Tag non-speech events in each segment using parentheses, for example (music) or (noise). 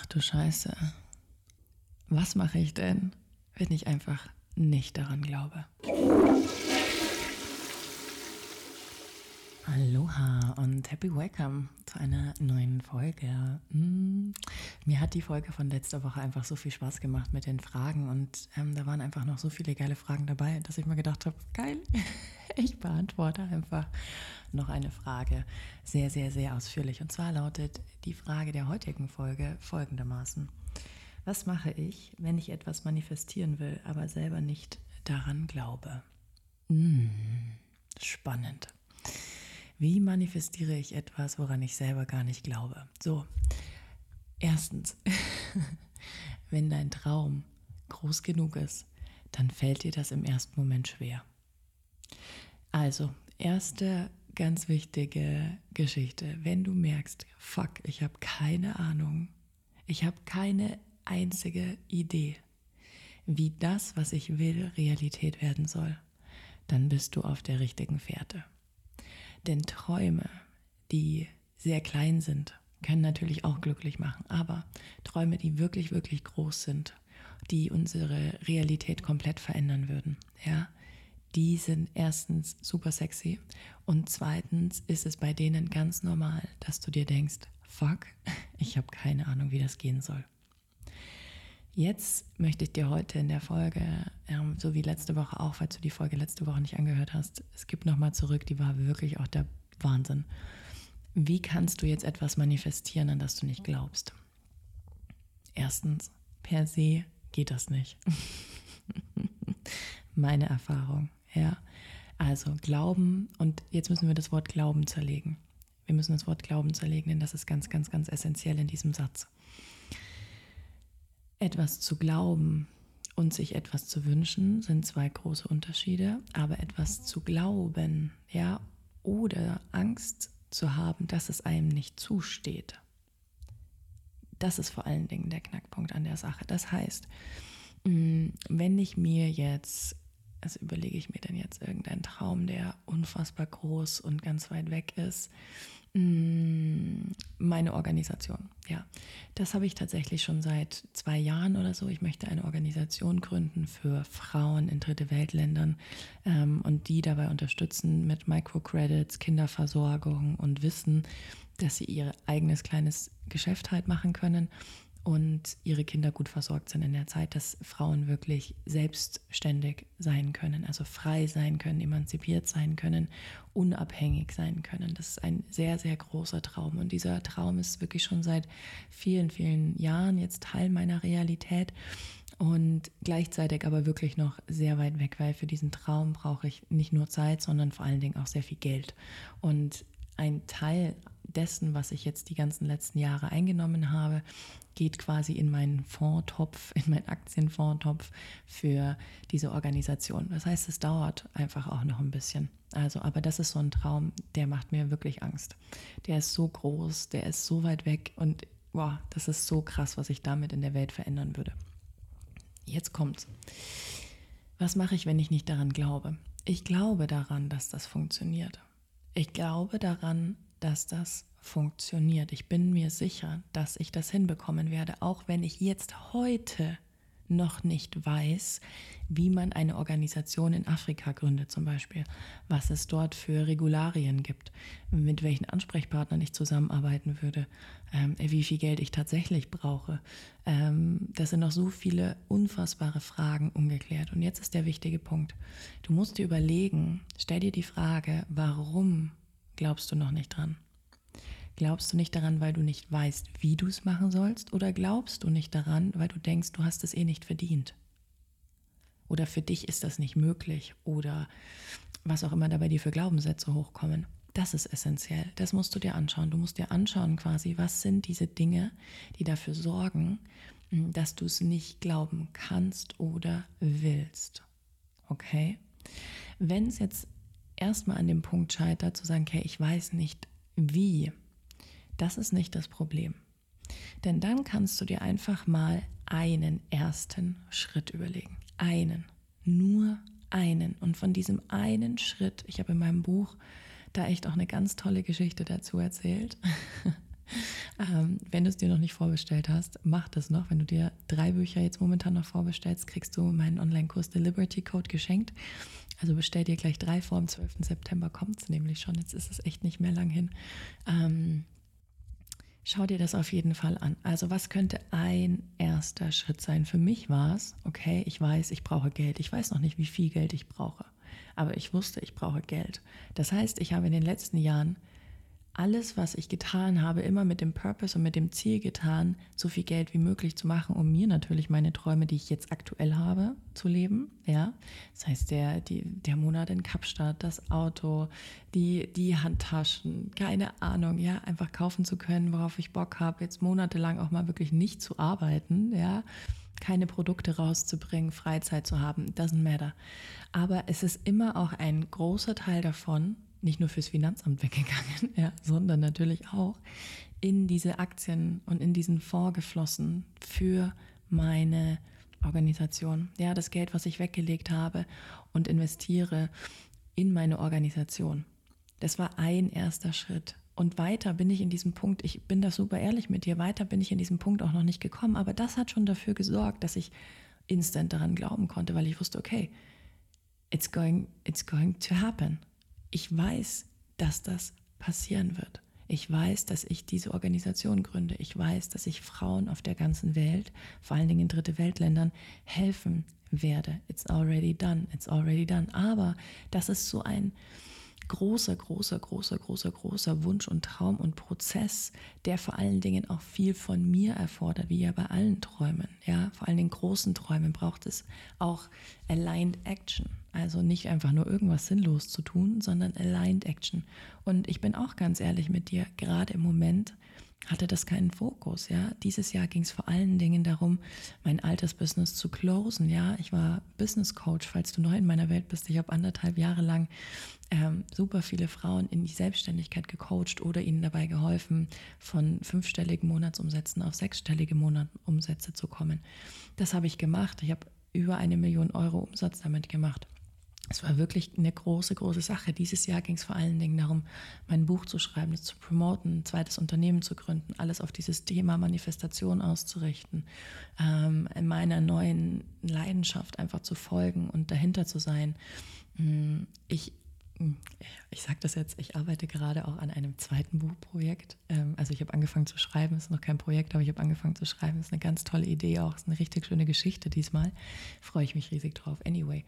Ach du Scheiße. Was mache ich denn, wenn ich einfach nicht daran glaube? Aloha und happy welcome zu einer neuen Folge. Mm, mir hat die Folge von letzter Woche einfach so viel Spaß gemacht mit den Fragen und ähm, da waren einfach noch so viele geile Fragen dabei, dass ich mir gedacht habe, geil, (laughs) ich beantworte einfach noch eine Frage sehr, sehr, sehr ausführlich. Und zwar lautet die Frage der heutigen Folge folgendermaßen. Was mache ich, wenn ich etwas manifestieren will, aber selber nicht daran glaube? Hm, spannend. Wie manifestiere ich etwas, woran ich selber gar nicht glaube? So, erstens, (laughs) wenn dein Traum groß genug ist, dann fällt dir das im ersten Moment schwer. Also, erste ganz wichtige Geschichte. Wenn du merkst, fuck, ich habe keine Ahnung, ich habe keine einzige Idee, wie das, was ich will, Realität werden soll, dann bist du auf der richtigen Fährte. Denn Träume, die sehr klein sind, können natürlich auch glücklich machen, aber Träume, die wirklich, wirklich groß sind, die unsere Realität komplett verändern würden, ja, die sind erstens super sexy und zweitens ist es bei denen ganz normal, dass du dir denkst, fuck, (laughs) ich habe keine Ahnung, wie das gehen soll. Jetzt möchte ich dir heute in der Folge, ähm, so wie letzte Woche auch, falls du die Folge letzte Woche nicht angehört hast, es gibt nochmal zurück, die war wirklich auch der Wahnsinn. Wie kannst du jetzt etwas manifestieren, an das du nicht glaubst? Erstens, per se geht das nicht. (laughs) Meine Erfahrung. Ja, also Glauben und jetzt müssen wir das Wort Glauben zerlegen. Wir müssen das Wort Glauben zerlegen, denn das ist ganz, ganz, ganz essentiell in diesem Satz. Etwas zu glauben und sich etwas zu wünschen sind zwei große Unterschiede, aber etwas zu glauben, ja, oder Angst zu haben, dass es einem nicht zusteht. Das ist vor allen Dingen der Knackpunkt an der Sache. Das heißt, mm, wenn ich mir jetzt also überlege ich mir denn jetzt irgendeinen Traum, der unfassbar groß und ganz weit weg ist. Mm, meine Organisation, ja. Das habe ich tatsächlich schon seit zwei Jahren oder so. Ich möchte eine Organisation gründen für Frauen in Dritte Weltländern ähm, und die dabei unterstützen mit Microcredits, Kinderversorgung und Wissen, dass sie ihr eigenes kleines Geschäft halt machen können und ihre Kinder gut versorgt sind in der Zeit, dass Frauen wirklich selbstständig sein können, also frei sein können, emanzipiert sein können, unabhängig sein können. Das ist ein sehr, sehr großer Traum. Und dieser Traum ist wirklich schon seit vielen, vielen Jahren jetzt Teil meiner Realität und gleichzeitig aber wirklich noch sehr weit weg, weil für diesen Traum brauche ich nicht nur Zeit, sondern vor allen Dingen auch sehr viel Geld. Und ein Teil dessen, was ich jetzt die ganzen letzten Jahre eingenommen habe, geht quasi in meinen Fondtopf, (laughs) in meinen Aktienfondtopf für diese Organisation. Das heißt, es dauert einfach auch noch ein bisschen. Also, aber das ist so ein Traum, der macht mir wirklich Angst. Der ist so groß, der ist so weit weg und wow, das ist so krass, was ich damit in der Welt verändern würde. Jetzt kommt's. Was mache ich, wenn ich nicht daran glaube? Ich glaube daran, dass das funktioniert. Ich glaube daran, dass das funktioniert. Ich bin mir sicher, dass ich das hinbekommen werde, auch wenn ich jetzt heute noch nicht weiß, wie man eine Organisation in Afrika gründet zum Beispiel, was es dort für Regularien gibt, mit welchen Ansprechpartnern ich zusammenarbeiten würde, ähm, wie viel Geld ich tatsächlich brauche. Ähm, das sind noch so viele unfassbare Fragen ungeklärt. Und jetzt ist der wichtige Punkt. Du musst dir überlegen, stell dir die Frage, warum glaubst du noch nicht dran? Glaubst du nicht daran, weil du nicht weißt, wie du es machen sollst? Oder glaubst du nicht daran, weil du denkst, du hast es eh nicht verdient? Oder für dich ist das nicht möglich? Oder was auch immer da bei dir für Glaubenssätze hochkommen. Das ist essentiell. Das musst du dir anschauen. Du musst dir anschauen quasi, was sind diese Dinge, die dafür sorgen, hm, dass du es nicht glauben kannst oder willst. Okay? Wenn es jetzt erstmal an dem Punkt scheitert, zu sagen, okay, ich weiß nicht wie, das ist nicht das Problem. Denn dann kannst du dir einfach mal einen ersten Schritt überlegen. Einen. Nur einen. Und von diesem einen Schritt, ich habe in meinem Buch da echt auch eine ganz tolle Geschichte dazu erzählt. (laughs) ähm, wenn du es dir noch nicht vorbestellt hast, mach das noch. Wenn du dir drei Bücher jetzt momentan noch vorbestellst, kriegst du meinen Online-Kurs The Liberty Code geschenkt. Also bestell dir gleich drei vor, am 12. September kommt es nämlich schon. Jetzt ist es echt nicht mehr lang hin. Ähm, schau dir das auf jeden Fall an. Also was könnte ein erster Schritt sein? Für mich war es, okay, ich weiß, ich brauche Geld. Ich weiß noch nicht, wie viel Geld ich brauche. Aber ich wusste, ich brauche Geld. Das heißt, ich habe in den letzten Jahren alles, was ich getan habe, immer mit dem Purpose und mit dem Ziel getan, so viel Geld wie möglich zu machen, um mir natürlich meine Träume, die ich jetzt aktuell habe, zu leben. Ja, das heißt der, die, der Monat in Kapstadt, das Auto, die, die Handtaschen, keine Ahnung, ja, einfach kaufen zu können, worauf ich Bock habe, jetzt monatelang auch mal wirklich nicht zu arbeiten, ja, keine Produkte rauszubringen, Freizeit zu haben, doesn't matter. Aber es ist immer auch ein großer Teil davon, nicht nur fürs Finanzamt weggegangen, (laughs) ja, sondern natürlich auch in diese Aktien und in diesen Fonds geflossen für meine Organisation. Ja, das Geld, was ich weggelegt habe und investiere in meine Organisation. Das war ein erster Schritt. Und weiter bin ich in diesem Punkt, ich bin da super ehrlich mit dir, weiter bin ich in diesem Punkt auch noch nicht gekommen, aber das hat schon dafür gesorgt, dass ich instant daran glauben konnte, weil ich wusste, okay, it's going, it's going to happen ich weiß, dass das passieren wird. Ich weiß, dass ich diese Organisation gründe. Ich weiß, dass ich Frauen auf der ganzen Welt, vor allen Dingen in dritte Weltländern, helfen werde. It's already done. It's already done. Aber das ist so ein großer, großer, großer, großer, großer Wunsch und Traum und Prozess, der vor allen Dingen auch viel von mir erfordert, wie ja bei allen Träumen. Ja, vor allen Dingen großen Träumen braucht es auch aligned action. Also nicht einfach nur irgendwas sinnlos zu tun, sondern aligned action. Und ich bin auch ganz ehrlich mit dir, gerade im Moment hatte das keinen Fokus. Ja, dieses Jahr ging es vor allen Dingen darum, mein altes Business zu closen. Ja, ich war Business Coach, falls du neu in meiner Welt bist. Ich habe anderthalb Jahre lang ähm, super viele Frauen in die Selbstständigkeit gecoacht oder ihnen dabei geholfen, von fünfstelligen Monatsumsätzen auf sechsstellige Monatsumsätze zu kommen. Das habe ich gemacht. Ich habe über eine Million Euro Umsatz damit gemacht. Es war wirklich eine große, große Sache. Dieses Jahr ging es vor allen Dingen darum, mein Buch zu schreiben, es zu promoten, ein zweites Unternehmen zu gründen, alles auf dieses Thema Manifestation auszurichten, ähm, in meiner neuen Leidenschaft einfach zu folgen und dahinter zu sein. Mm, ich hm, ich sage das jetzt, ich arbeite gerade auch an einem zweiten Buchprojekt. Ähm, also ich habe angefangen zu schreiben, es ist noch kein Projekt, aber ich habe angefangen zu schreiben. Es ist eine ganz tolle Idee auch, es ist eine richtig schöne Geschichte diesmal. Freue ich mich riesig drauf. Anyway,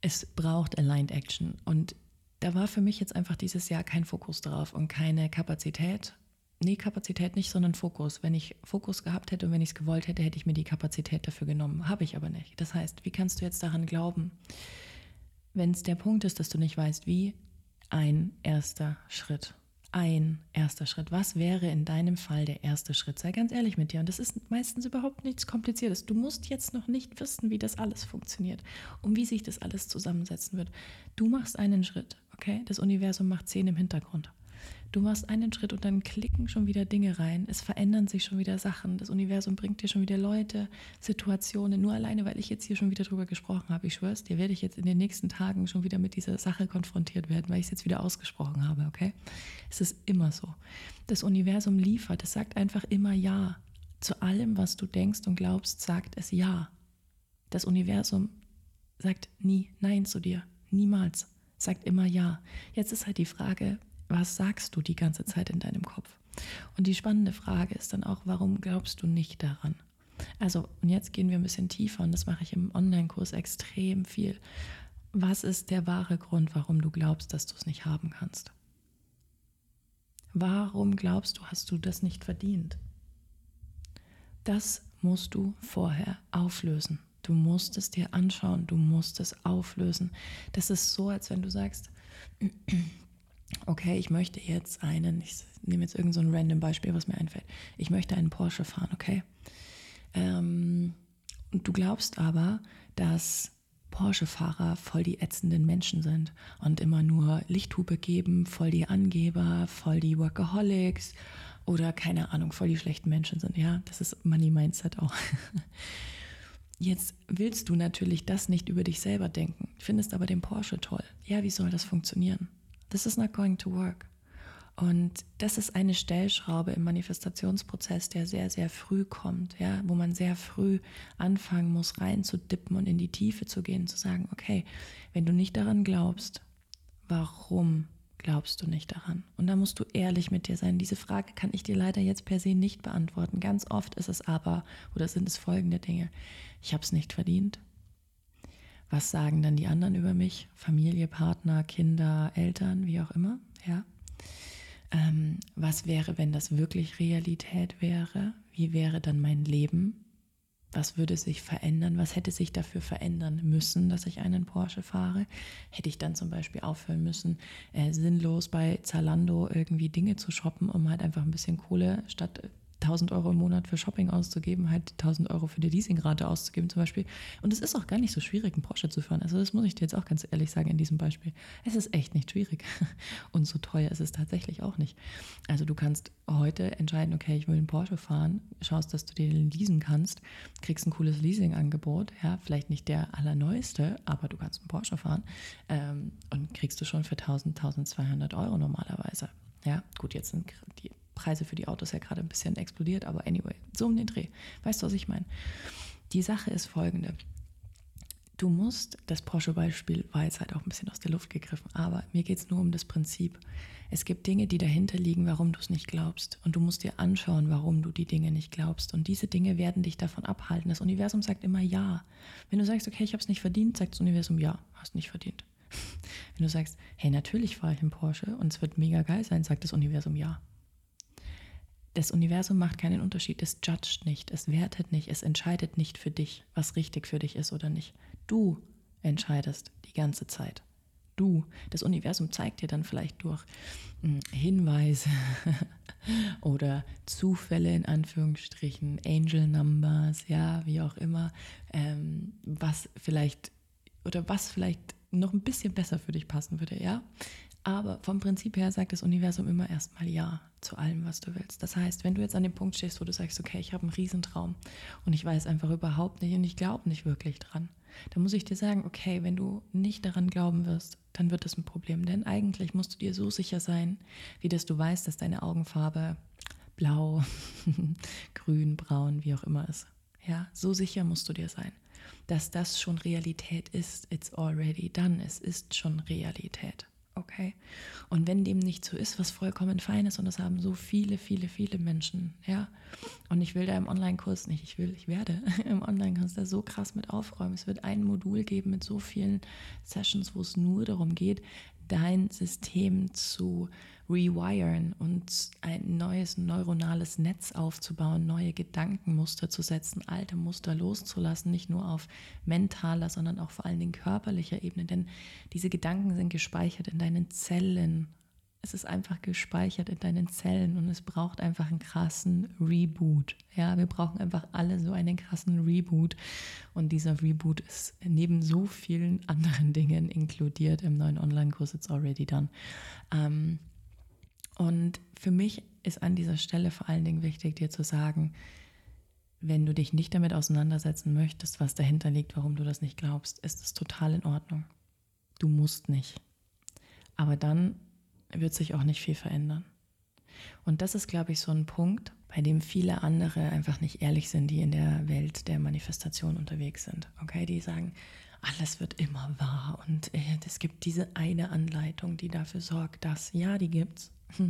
es braucht Aligned Action und da war für mich jetzt einfach dieses Jahr kein Fokus drauf und keine Kapazität. Nee, Kapazität nicht, sondern Fokus. Wenn ich Fokus gehabt hätte und wenn ich es gewollt hätte, hätte ich mir die Kapazität dafür genommen. Habe ich aber nicht. Das heißt, wie kannst du jetzt daran glauben? wenn es der Punkt ist, dass du nicht weißt, wie, ein erster Schritt. Ein erster Schritt. Was wäre in deinem Fall der erste Schritt? Sei ganz ehrlich mit dir. Und das ist meistens überhaupt nichts Kompliziertes. Du musst jetzt noch nicht wissen, wie das alles funktioniert und wie sich das alles zusammensetzen wird. Du machst einen Schritt, okay? Das Universum macht zehn im Hintergrund. Du machst einen Schritt und dann klicken schon wieder Dinge rein. Es verändern sich schon wieder Sachen. Das Universum bringt dir schon wieder Leute, Situationen. Nur alleine, weil ich jetzt hier schon wieder drüber gesprochen habe. Ich schwör's dir, werde ich jetzt in den nächsten Tagen schon wieder mit dieser Sache konfrontiert werden, weil ich es jetzt wieder ausgesprochen habe, okay? Es ist immer so. Das Universum liefert. Es sagt einfach immer Ja. Zu allem, was du denkst und glaubst, sagt es Ja. Das Universum sagt nie Nein zu dir. Niemals. Sagt immer Ja. Jetzt ist halt die Frage, was sagst du die ganze Zeit in deinem Kopf? Und die spannende Frage ist dann auch, warum glaubst du nicht daran? Also, und jetzt gehen wir ein bisschen tiefer und das mache ich im Online-Kurs extrem viel. Was ist der wahre Grund, warum du glaubst, dass du es nicht haben kannst? Warum glaubst du, hast du das nicht verdient? Das musst du vorher auflösen. Du musst es dir anschauen, du musst es auflösen. Das ist so, als wenn du sagst, okay, ich möchte jetzt einen, ich nehme jetzt irgendein so random Beispiel, was mir einfällt. Ich möchte einen Porsche fahren, okay? Ähm, und du glaubst aber, dass Porsche-Fahrer voll die ätzenden Menschen sind und immer nur Lichthupe geben, voll die Angeber, voll die Workaholics oder keine Ahnung, voll die schlechten Menschen sind. Ja, das ist Money Mindset auch. (laughs) Jetzt willst du natürlich das nicht über dich selber denken, findest aber den Porsche toll. Ja, wie soll das funktionieren? This is not going to work. Und das ist eine Stellschraube im Manifestationsprozess, der sehr, sehr früh kommt, ja, wo man sehr früh anfangen muss, rein zu dippen und in die Tiefe zu gehen, zu sagen, okay, wenn du nicht daran glaubst, warum glaubst du nicht daran? Und da musst du ehrlich mit dir sein. Diese Frage kann ich dir leider jetzt per se nicht beantworten. Ganz oft ist es aber oder sind es folgende Dinge. Ich habe es nicht verdient. Was sagen dann die anderen über mich? Familie, Partner, Kinder, Eltern, wie auch immer, ja? Ähm, was wäre, wenn das wirklich Realität wäre? Wie wäre dann mein Leben? Was würde sich verändern? Was hätte sich dafür verändern müssen, dass ich einen Porsche fahre? Hätte ich dann zum Beispiel aufhören müssen, äh, sinnlos bei Zalando irgendwie Dinge zu shoppen, um halt einfach ein bisschen Kohle statt 1000 Euro im Monat für Shopping auszugeben, halt 1000 Euro für die Leasingrate auszugeben zum Beispiel. Und es ist auch gar nicht so schwierig, einen Porsche zu fahren. Also das muss ich dir jetzt auch ganz ehrlich sagen in diesem Beispiel. Es ist echt nicht schwierig. (laughs) Und so teuer ist es tatsächlich auch nicht. Also du kannst heute entscheiden, okay, ich will einen Porsche fahren, schaust, dass du den leasen kannst, kriegst ein cooles Leasingangebot, ja, vielleicht nicht der allerneueste, aber du kannst einen Porsche fahren ähm, und kriegst du schon für 1000, 1200 Euro normalerweise. Ja, gut, jetzt sind die Preise für die Autos ja gerade ein bisschen explodiert, aber anyway, so um den Dreh. Weißt du, was ich meine? Die Sache ist folgende. Du musst, das Porsche-Beispiel war jetzt halt auch ein bisschen aus der Luft gegriffen, aber mir geht es nur um das Prinzip. Es gibt Dinge, die dahinter liegen, warum du es nicht glaubst. Und du musst dir anschauen, warum du die Dinge nicht glaubst. Und diese Dinge werden dich davon abhalten. Das Universum sagt immer ja. Wenn du sagst, okay, ich habe es nicht verdient, sagt das Universum ja, hast nicht verdient. (laughs) Wenn du sagst, hey, natürlich fahre ich einen Porsche und es wird mega geil sein, sagt das Universum ja. Das Universum macht keinen Unterschied, es judgt nicht, es wertet nicht, es entscheidet nicht für dich, was richtig für dich ist oder nicht. Du entscheidest die ganze Zeit. Du. Das Universum zeigt dir dann vielleicht durch hm, Hinweise (laughs) oder Zufälle in Anführungsstrichen, Angel Numbers, ja, wie auch immer, ähm, was vielleicht oder was vielleicht noch ein bisschen besser für dich passen würde, ja. Aber vom Prinzip her sagt das Universum immer erstmal Ja zu allem, was du willst. Das heißt, wenn du jetzt an dem Punkt stehst, wo du sagst, okay, ich habe einen Riesentraum und ich weiß einfach überhaupt nicht und ich glaube nicht wirklich dran, dann muss ich dir sagen, okay, wenn du nicht daran glauben wirst, dann wird das ein Problem. Denn eigentlich musst du dir so sicher sein, wie dass du weißt, dass deine Augenfarbe blau, (laughs) grün, braun, wie auch immer ist. Ja, so sicher musst du dir sein, dass das schon Realität ist. It's already done. Es ist schon Realität okay. Und wenn dem nicht so ist, was vollkommen fein ist, und das haben so viele, viele, viele Menschen, ja. Und ich will da im Online-Kurs nicht, ich will, ich werde (laughs) im Online-Kurs da so krass mit aufräumen. Es wird ein Modul geben mit so vielen Sessions, wo es nur darum geht, dein System zu rewiren und ein neues neuronales Netz aufzubauen, neue Gedankenmuster zu setzen, alte Muster loszulassen, nicht nur auf mentaler, sondern auch vor allen Dingen körperlicher Ebene. Denn diese Gedanken sind gespeichert in deinen Zellen. Es ist einfach gespeichert in deinen Zellen und es braucht einfach einen krassen Reboot. Ja, wir brauchen einfach alle so einen krassen Reboot. Und dieser Reboot ist neben so vielen (laughs) anderen Dingen inkludiert im neuen Online-Kurs It's Already Done. Ähm, und für mich ist an dieser Stelle vor allen Dingen wichtig, dir zu sagen, wenn du dich nicht damit auseinandersetzen möchtest, was dahinter liegt, warum du das nicht glaubst, ist es total in Ordnung. Du musst nicht. Aber dann wird sich auch nicht viel verändern. Und das ist, glaube ich, so ein Punkt, bei dem viele andere einfach nicht ehrlich sind, die in der Welt der Manifestation unterwegs sind. Okay, die sagen, alles wird immer wahr und äh, es gibt diese eine Anleitung, die dafür sorgt, dass, ja, die gibt's. (laughs)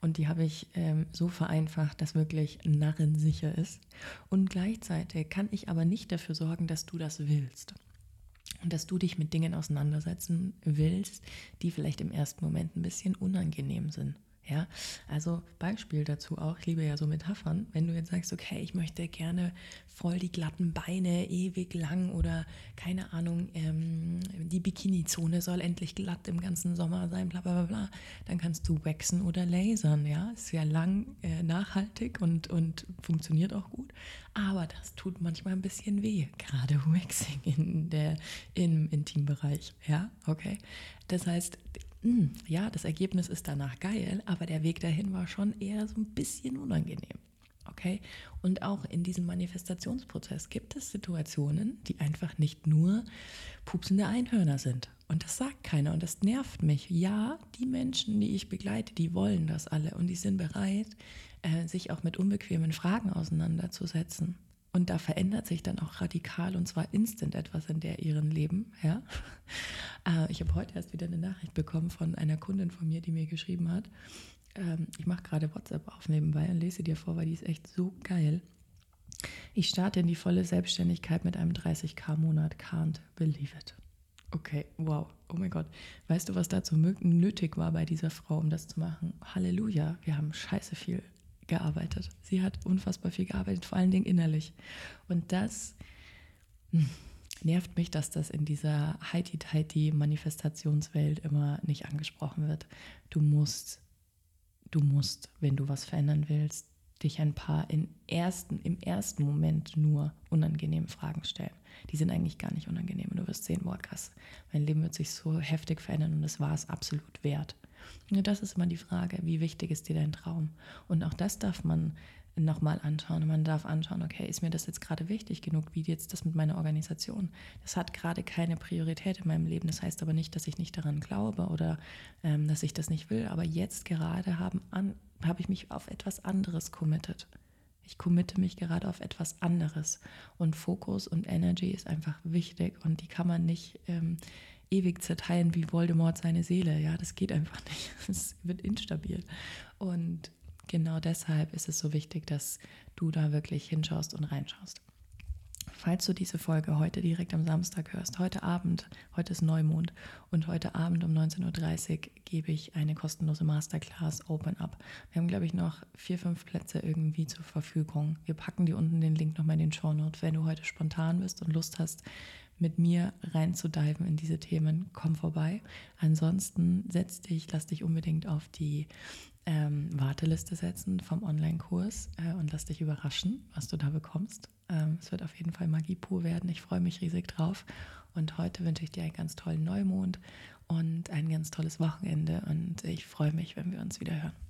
Und die habe ich ähm, so vereinfacht, dass wirklich narrensicher ist. Und gleichzeitig kann ich aber nicht dafür sorgen, dass du das willst. Und dass du dich mit Dingen auseinandersetzen willst, die vielleicht im ersten Moment ein bisschen unangenehm sind. Ja, also Beispiel dazu auch, ich liebe ja so Metaphern, wenn du jetzt sagst, okay, ich möchte gerne voll die glatten Beine ewig lang oder keine Ahnung, ähm, die Bikini-Zone soll endlich glatt im ganzen Sommer sein, bla bla bla, bla dann kannst du waxen oder lasern, ja, ist ja lang äh, nachhaltig und, und funktioniert auch gut, aber das tut manchmal ein bisschen weh, gerade (laughs) Waxing in der, im Intimbereich, ja, okay, das heißt, hm, ja, das Ergebnis ist danach geil, aber der Weg dahin war schon eher so ein bisschen unangenehm. Okay? Und auch in diesem Manifestationsprozess gibt es Situationen, die einfach nicht nur pupsende Einhörner sind. Und das sagt keiner und das nervt mich. Ja, die Menschen, die ich begleite, die wollen das alle und die sind bereit, äh, sich auch mit unbequemen Fragen auseinanderzusetzen. Und da verändert sich dann auch radikal und zwar instant etwas in der ihren Leben. Ja? Äh, ich habe heute erst wieder eine Nachricht bekommen von einer Kundin von mir, die mir geschrieben hat. Ähm, ich mache gerade WhatsApp auf nebenbei und lese dir vor, weil die ist echt so geil. Ich starte in die volle Selbstständigkeit mit einem 30k-Monat. Can't believe it. Okay, wow. Oh mein Gott. Weißt du, was dazu nötig war bei dieser Frau, um das zu machen? Halleluja. Wir haben scheiße viel gearbeitet. Sie hat unfassbar viel gearbeitet, vor allen Dingen innerlich. Und das hm, nervt mich, dass das in dieser Heidi-Tighty-Manifestationswelt immer nicht angesprochen wird. Du musst, du musst, wenn du was verändern willst, dich ein paar in ersten, im ersten Moment nur unangenehme Fragen stellen. Die sind eigentlich gar nicht unangenehm. Du wirst sehen, boah, krass, mein Leben wird sich so heftig verändern und es war es absolut wert. Ja, das ist immer die Frage, wie wichtig ist dir dein Traum? Und auch das darf man nochmal anschauen. Man darf anschauen, okay, ist mir das jetzt gerade wichtig genug, wie jetzt das mit meiner Organisation? Das hat gerade keine Priorität in meinem Leben. Das heißt aber nicht, dass ich nicht daran glaube oder ähm, dass ich das nicht will. Aber jetzt gerade habe hab ich mich auf etwas anderes committed. Ich committe mich gerade auf etwas anderes. Und Fokus und Energy ist einfach wichtig und die kann man nicht ähm, ewig zerteilen wie Voldemort seine Seele. Ja, das geht einfach nicht. (laughs) Es wird instabil. Und genau deshalb ist es so wichtig, dass du da wirklich hinschaust und reinschaust. Falls du diese Folge heute direkt am Samstag hörst, heute Abend, heute ist Neumond und heute Abend um 19.30 Uhr gebe ich eine kostenlose Masterclass Open Up. Wir haben, glaube ich, noch vier, fünf Plätze irgendwie zur Verfügung. Wir packen dir unten den Link nochmal in den Show Notes. Wenn du heute spontan bist und Lust hast, mit mir reinzudiven in diese Themen, komm vorbei. Ansonsten setz dich, lass dich unbedingt auf die ähm, Warteliste setzen vom Online-Kurs äh, und lass dich überraschen, was du da bekommst. Ähm, es wird auf jeden Fall Magie pur werden. Ich freue mich riesig drauf. Und heute wünsche ich dir einen ganz tollen Neumond und ein ganz tolles Wochenende. Und ich freue mich, wenn wir uns wieder hören.